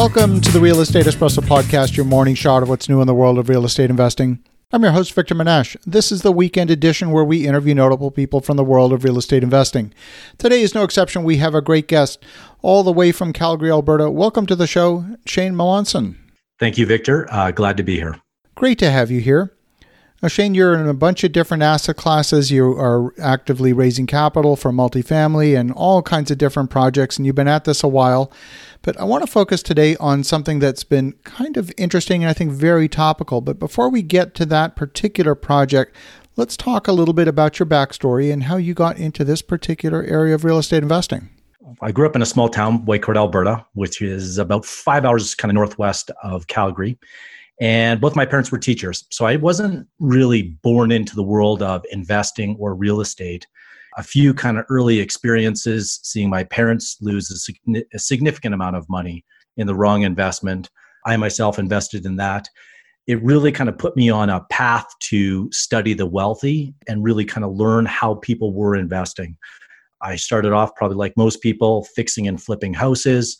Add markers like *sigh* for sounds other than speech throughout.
Welcome to the Real Estate Espresso Podcast, your morning shot of what's new in the world of real estate investing. I'm your host, Victor Menasce. This is the weekend edition where we interview notable people from the world of real estate investing. Today is no exception. We have a great guest all the way from Calgary, Alberta. Welcome to the show, Shane Melanson. Thank you, Victor. Uh, glad to be here. Great to have you here. Now, Shane, you're in a bunch of different asset classes. You are actively raising capital for multifamily and all kinds of different projects, and you've been at this a while. But I want to focus today on something that's been kind of interesting and I think very topical. But before we get to that particular project, let's talk a little bit about your backstory and how you got into this particular area of real estate investing. I grew up in a small town, Whitecourt, Alberta, which is about five hours kind of northwest of Calgary and both my parents were teachers. So i wasn't really born into the world of investing or real estate. A few kind of early experiences seeing my parents lose a, significant amount of money in the wrong investment. I myself invested in that. It really kind of put me on a path to study the wealthy and really kind of learn how people were investing. I started off probably like most people fixing and flipping houses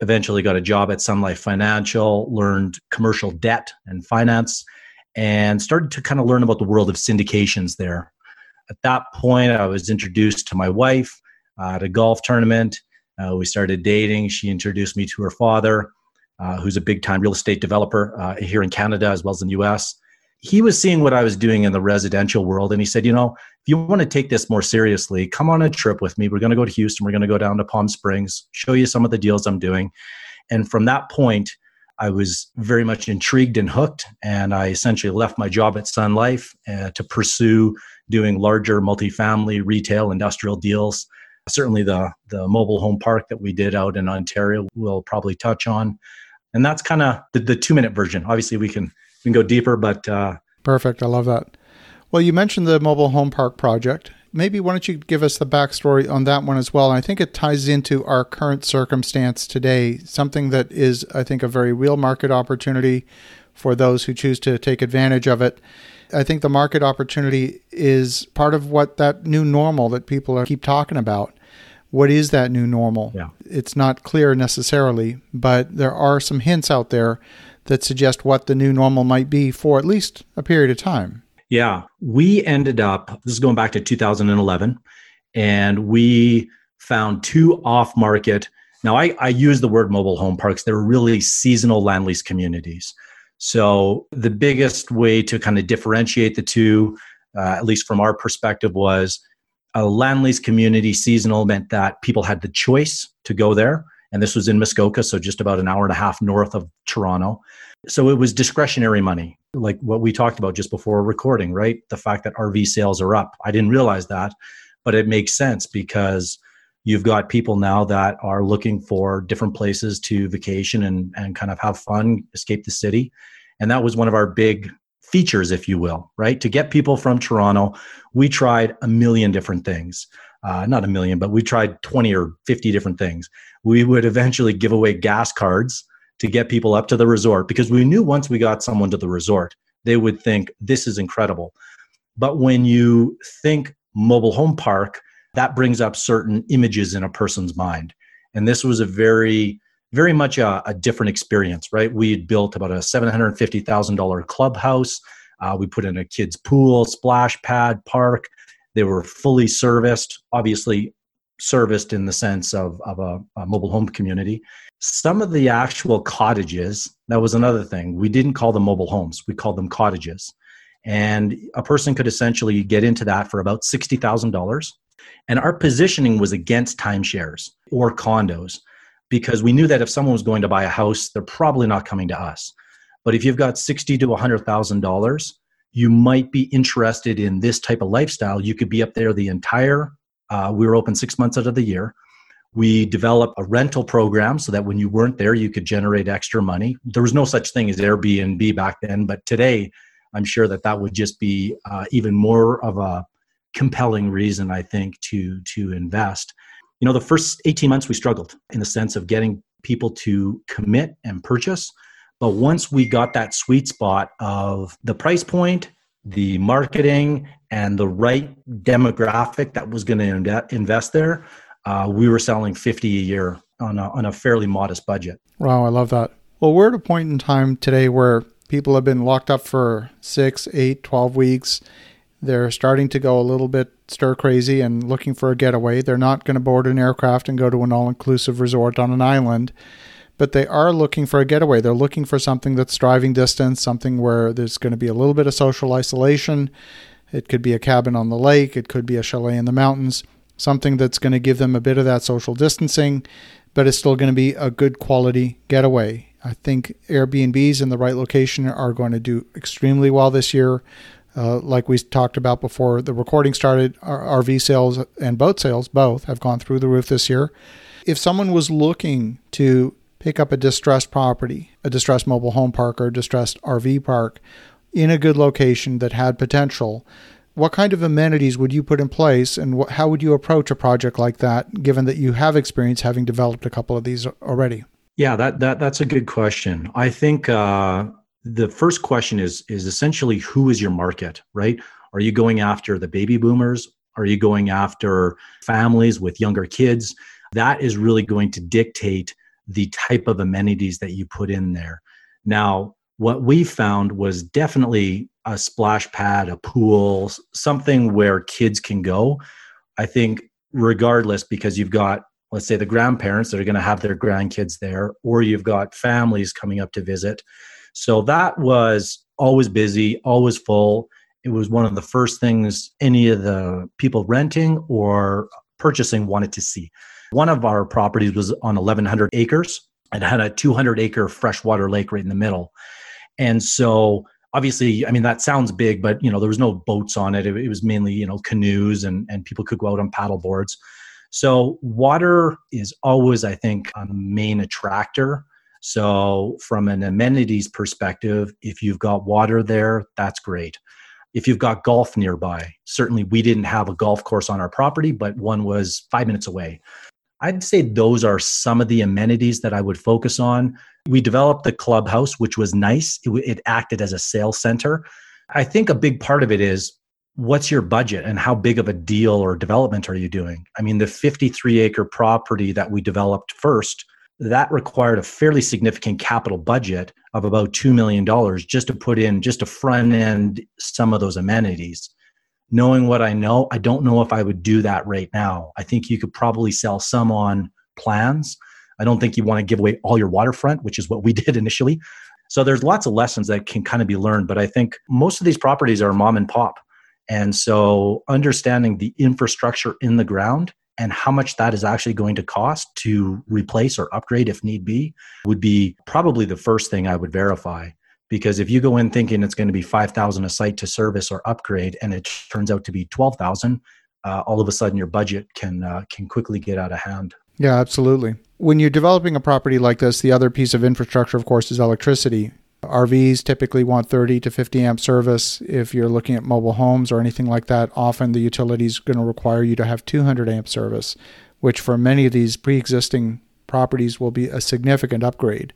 eventually got a job at Sun Life Financial, learned commercial debt and finance, and started to kind of learn about the world of syndications there. At that point, I was introduced to my wife uh, at a golf tournament. Uh, we started dating. She introduced me to her father, uh, who's a big time real estate developer uh, here in Canada as well as in the US he was seeing what I was doing in the residential world, and he said, "You know, if you want to take this more seriously, come on a trip with me. We're going to go to Houston. We're going to go down to Palm Springs, show you some of the deals I'm doing." And from that point, I was very much intrigued and hooked, and I essentially left my job at Sun Life uh, to pursue doing larger multifamily, retail, industrial deals. Certainly, the the mobile home park that we did out in Ontario, we'll probably touch on, and that's kind of the, the two minute version. Obviously, we can can go deeper, but uh, perfect. I love that. Well, you mentioned the mobile home park project. Maybe why don't you give us the backstory on that one as well? And I think it ties into our current circumstance today, something that is, I think, a very real market opportunity for those who choose to take advantage of it. I think the market opportunity is part of what that new normal that people are keep talking about. What is that new normal? Yeah. It's not clear necessarily, but there are some hints out there that suggest what the new normal might be for at least a period of time. Yeah, we ended up, this is going back to 2011, and we found two off market. Now, I, I use the word mobile home parks, they're really seasonal land lease communities. So, the biggest way to kind of differentiate the two, uh, at least from our perspective, was a land lease community seasonal meant that people had the choice to go there and this was in Muskoka, so just about an hour and a half north of Toronto. So it was discretionary money, like what we talked about just before recording, right? The fact that RV sales are up. I didn't realize that, but it makes sense because you've got people now that are looking for different places to vacation and, and kind of have fun, escape the city. And that was one of our big features, if you will, right? To get people from Toronto, we tried a million different things. Uh, not a million, but we tried 20 or 50 different things we would eventually give away gas cards to get people up to the resort because we knew once we got someone to the resort, they would think, this is incredible. But when you think mobile home park, that brings up certain images in a person's mind. And this was a very, very much a, a different experience, right? We had built about a $750,000 clubhouse. Uh, we put in a kids' pool, splash pad, park. They were fully serviced. Obviously, serviced in the sense of, of a, a, mobile home community. Some of the actual cottages, that was another thing. We didn't call them mobile homes, we called them cottages. And a person could essentially get into that for about $60,000. And our positioning was against timeshares or condos because we knew that if someone was going to buy a house, they're probably not coming to us. But if you've got sixty to $100,000, you might be interested in this type of lifestyle. You could be up there the entire uh, we were open six months out of the year. We developed a rental program so that when you weren't there, you could generate extra money. There was no such thing as Airbnb back then, but today, I'm sure that that would just be uh, even more of a compelling reason, I think, to to invest. You know, the first 18 months we struggled in the sense of getting people to commit and purchase. But once we got that sweet spot of the price point the marketing and the right demographic that was going to invest there, uh, we were selling 50 a year on a, on a fairly modest budget. Wow, I love that. Well, we're at a point in time today where people have been locked up for six, eight, 12 weeks. They're starting to go a little bit stir crazy and looking for a getaway. They're not going to board an aircraft and go to an all inclusive resort on an island, but they are looking for a getaway. They're looking for something that's driving distance, something where there's going to be a little bit of social isolation. It could be a cabin on the lake, it could be a chalet in the mountains, something that's going to give them a bit of that social distancing, but it's still going to be a good quality getaway. I think Airbnbs in the right location are going to do extremely well this year. Uh, like we talked about before the recording started, RV sales and boat sales both have gone through the roof this year. If someone was looking to pick up a distressed property, a distressed mobile home park or a distressed RV park in a good location that had potential, what kind of amenities would you put in place and how would you approach a project like that given that you have experience having developed a couple of these already? Yeah, that, that that's a good question. I think uh, the first question is is essentially who is your market, right? Are you going after the baby boomers? Are you going after families with younger kids? That is really going to dictate the type of amenities that you put in there. Now, what we found was definitely a splash pad, a pool, something where kids can go. I think, regardless, because you've got, let's say, the grandparents that are going to have their grandkids there, or you've got families coming up to visit. So that was always busy, always full. It was one of the first things any of the people renting or purchasing wanted to see. One of our properties was on 1,100 acres. It had a 200 acre freshwater lake right in the middle. And so obviously, I mean, that sounds big, but you know, there was no boats on it. It, it was mainly, you know, canoes and, and people could go out on paddle boards. So water is always, I think, a main attractor. So from an amenities perspective, if you've got water there, that's great. If you've got golf nearby, certainly we didn't have a golf course on our property, but one was five minutes away. I'd say those are some of the amenities that I would focus on. We developed the clubhouse, which was nice. It, it, acted as a sales center. I think a big part of it is what's your budget and how big of a deal or development are you doing? I mean, the 53 acre property that we developed first, that required a fairly significant capital budget of about $2 million just to put in, just to front end some of those amenities knowing what I know, I don't know if I would do that right now. I think you could probably sell some on plans. I don't think you want to give away all your waterfront, which is what we *laughs* did initially. So there's lots of lessons that can kind of be learned, but I think most of these properties are mom and pop. And so understanding the infrastructure in the ground and how much that is actually going to cost to replace or upgrade if need be would be probably the first thing I would verify because if you go in thinking it's going to be 5000 a site to service or upgrade and it turns out to be 12000 uh, all of a sudden your budget can uh, can quickly get out of hand yeah absolutely when you're developing a property like this the other piece of infrastructure of course is electricity RVs typically want 30 to 50 amp service. If you're looking at mobile homes or anything like that, often the utility is going to require you to have 200 amp service, which for many of these pre existing properties will be a significant upgrade.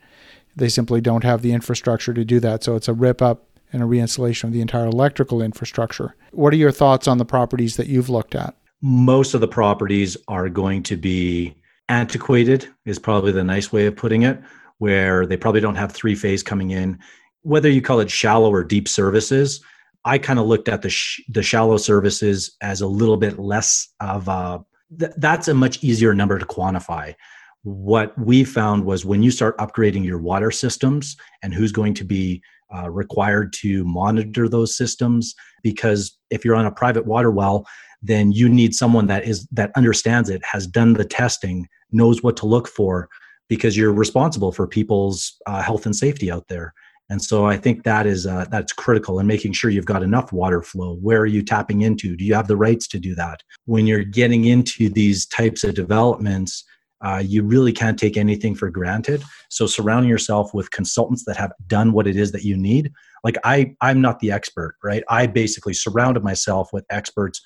They simply don't have the infrastructure to do that. So it's a rip up and a reinstallation of the entire electrical infrastructure. What are your thoughts on the properties that you've looked at? Most of the properties are going to be antiquated, is probably the nice way of putting it, where they probably don't have three phase coming in. Whether you call it shallow or deep services, I kind of looked at the sh- the shallow services as a little bit less of a th- that's a much easier number to quantify what we found was when you start upgrading your water systems and who's going to be uh, required to monitor those systems because if you're on a private water well then you need someone that is that understands it has done the testing knows what to look for because you're responsible for people's uh, health and safety out there. And so i think that is uh, that's critical and making sure you've got enough water flow. Where are you tapping into? Do you have the rights to do that? When you're getting into these types of developments uh, you really can't take anything for granted. So surrounding yourself with consultants that have done what it is that you need. Like I, I'm not the expert, right? I basically surrounded myself with experts,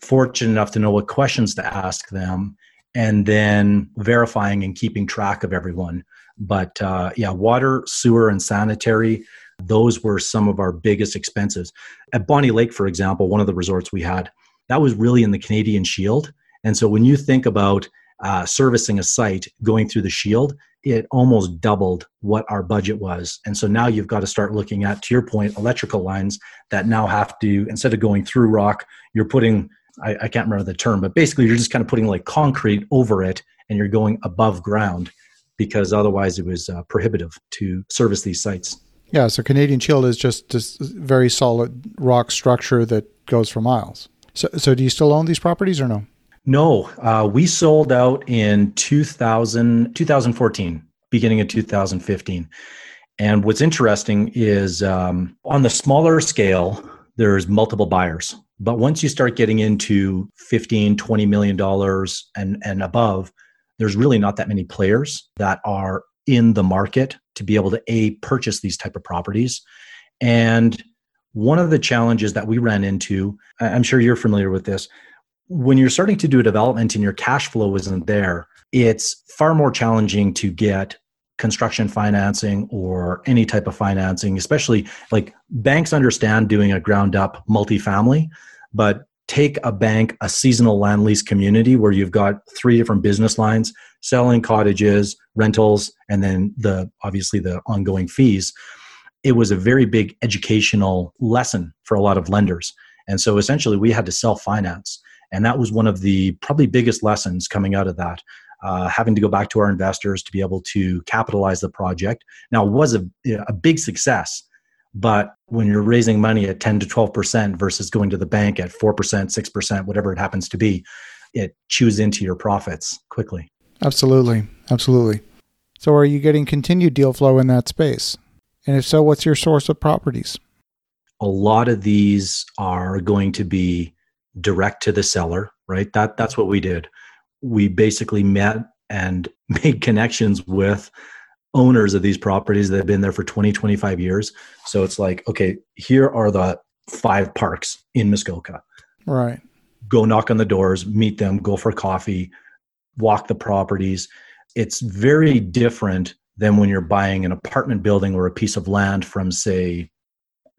fortunate enough to know what questions to ask them, and then verifying and keeping track of everyone. But uh, yeah, water, sewer, and sanitary. Those were some of our biggest expenses. At Bonnie Lake, for example, one of the resorts we had, that was really in the Canadian Shield. And so when you think about uh, servicing a site going through the shield it almost doubled what our budget was and so now you've got to start looking at to your point electrical lines that now have to instead of going through rock you're putting I, I can't remember the term but basically you're just kind of putting like concrete over it and you're going above ground because otherwise it was uh, prohibitive to service these sites yeah, so Canadian Shield is just this very solid rock structure that goes for miles. So, so do you still own these properties or no? No, uh, we sold out in 2000, 2014, beginning of 2015. And what's interesting is um, on the smaller scale, there's multiple buyers. But once you start getting into 15, 20 million dollars and, and above, there's really not that many players that are in the market to be able to a purchase these type of properties and one of the challenges that we ran into i'm sure you're familiar with this when you're starting to do a development and your cash flow isn't there it's far more challenging to get construction financing or any type of financing especially like banks understand doing a ground up multifamily but take a bank a seasonal land lease community where you've got three different business lines selling cottages, rentals, and then the obviously the ongoing fees. It was a very big educational lesson for a lot of lenders. And so essentially we had to self finance. And that was one of the probably biggest lessons coming out of that. Uh, having to go back to our investors to be able to capitalize the project. Now, it was a, a big success, but when you're raising money at 10 to 12% versus going to the bank at 4%, 6%, whatever it happens to be, it chews into your profits quickly. Absolutely. Absolutely. So, are you getting continued deal flow in that space? And if so, what's your source of properties? A lot of these are going to be direct to the seller, right? That that's what we did. We basically met and *laughs* made connections with owners of these properties that have been there for 20, 25 years. So it's like, okay, here are the five parks in Muskoka. Right. Go knock on the doors, meet them, go for coffee, walk the properties. It's very different than when you're buying an apartment building or a piece of land from, say,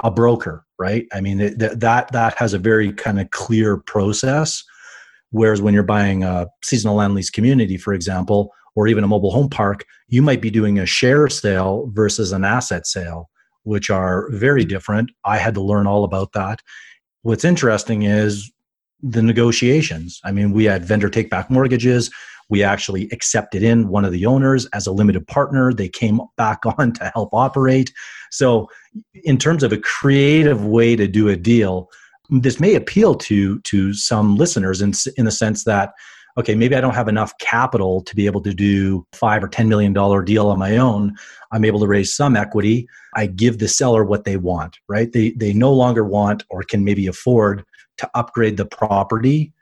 a broker, right? I mean, that that that has a very kind of clear process. Whereas when you're buying a seasonal land lease community, for example, or even a mobile home park, you might be doing a share sale versus an asset sale, which are very different. I had to learn all about that. What's interesting is the negotiations. I mean, we had vendor take back mortgages. We actually accepted in one of the owners as a limited partner. They came back *laughs* on to help operate. So, in terms of a creative way to do a deal, this may appeal to to some listeners in in the sense that okay, maybe I don't have enough capital to be able to do five or ten million dollar deal on my own. I'm able to raise some equity. I give the seller what they want, right? They they no longer want or can maybe afford to upgrade the property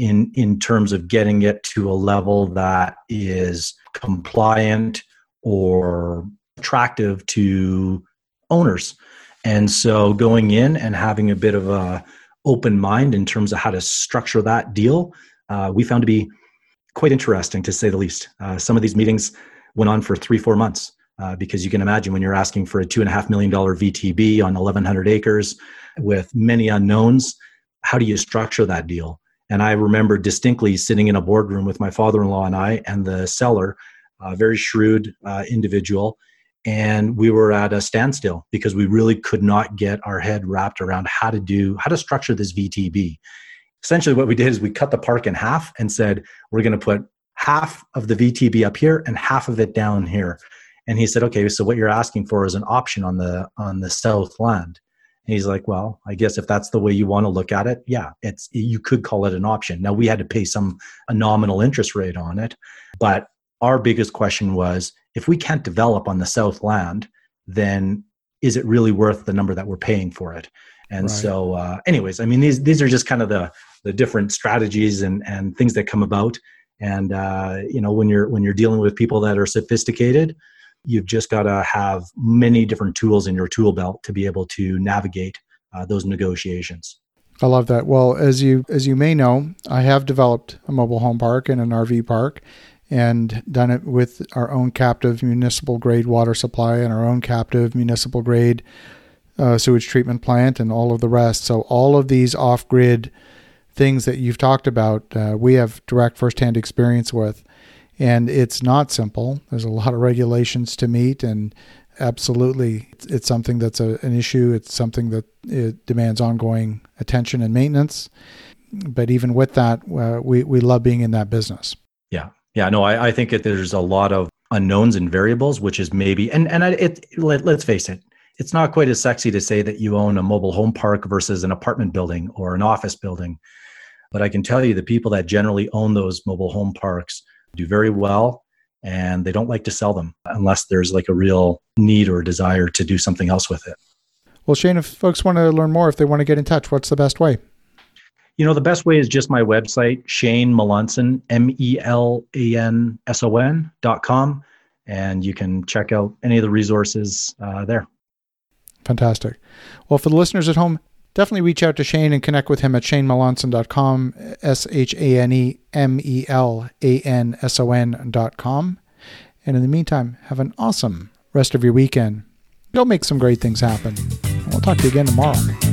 in in terms of getting it to a level that is compliant or attractive to owners and so going in and having a bit of a open mind in terms of how to structure that deal uh, we found to be quite interesting to say the least uh, some of these meetings went on for three four months uh, because you can imagine when you're asking for a two and a half million dollar vtb on 1100 acres with many unknowns how do you structure that deal? And I remember distinctly sitting in a boardroom with my father in law and I and the seller, a very shrewd uh, individual. And we were at a standstill because we really could not get our head wrapped around how to do, how to structure this VTB. Essentially, what we did is we cut the park in half and said, we're going to put half of the VTB up here and half of it down here. And he said, okay, so what you're asking for is an option on the on the south land. And he's like, well, I guess if that's the way you want to look at it, yeah, it's you could call it an option. Now we had to pay some a nominal interest rate on it, but our biggest question was if we can't develop on the south land, then is it really worth the number that we're paying for it? And right. so, uh, anyways, I mean, these these are just kind of the the different strategies and and things that come about. And uh, you know, when you're when you're dealing with people that are sophisticated, You've just got to have many different tools in your tool belt to be able to navigate uh, those negotiations. I love that. Well, as you as you may know, I have developed a mobile home park and an RV park and done it with our own captive municipal grade water supply and our own captive municipal grade uh, sewage treatment plant and all of the rest. So all of these off grid things that you've talked about, uh, we have direct firsthand experience with. And it's not simple. There's a lot of regulations to meet, and absolutely, it's something that's a, an issue. It's something that it demands ongoing attention and maintenance. But even with that, uh, we, we love being in that business. Yeah. Yeah. No, I, I think that there's a lot of unknowns and variables, which is maybe, and, and I, it, let, let's face it, it's not quite as sexy to say that you own a mobile home park versus an apartment building or an office building. But I can tell you the people that generally own those mobile home parks do very well and they don't like to sell them unless there's like a real need or desire to do something else with it. Well, Shane, if folks want to learn more, if they want to get in touch, what's the best way? You know, the best way is just my website, Shane Melanson, M E L A N S O N dot com. And you can check out any of the resources uh, there. Fantastic. Well, for the listeners at home, definitely reach out to Shane and connect with him at shanemelanson.com, S H A N E M E L A N S O N.com. And in the meantime, have an awesome rest of your weekend. Go make some great things happen. We'll talk to you again tomorrow.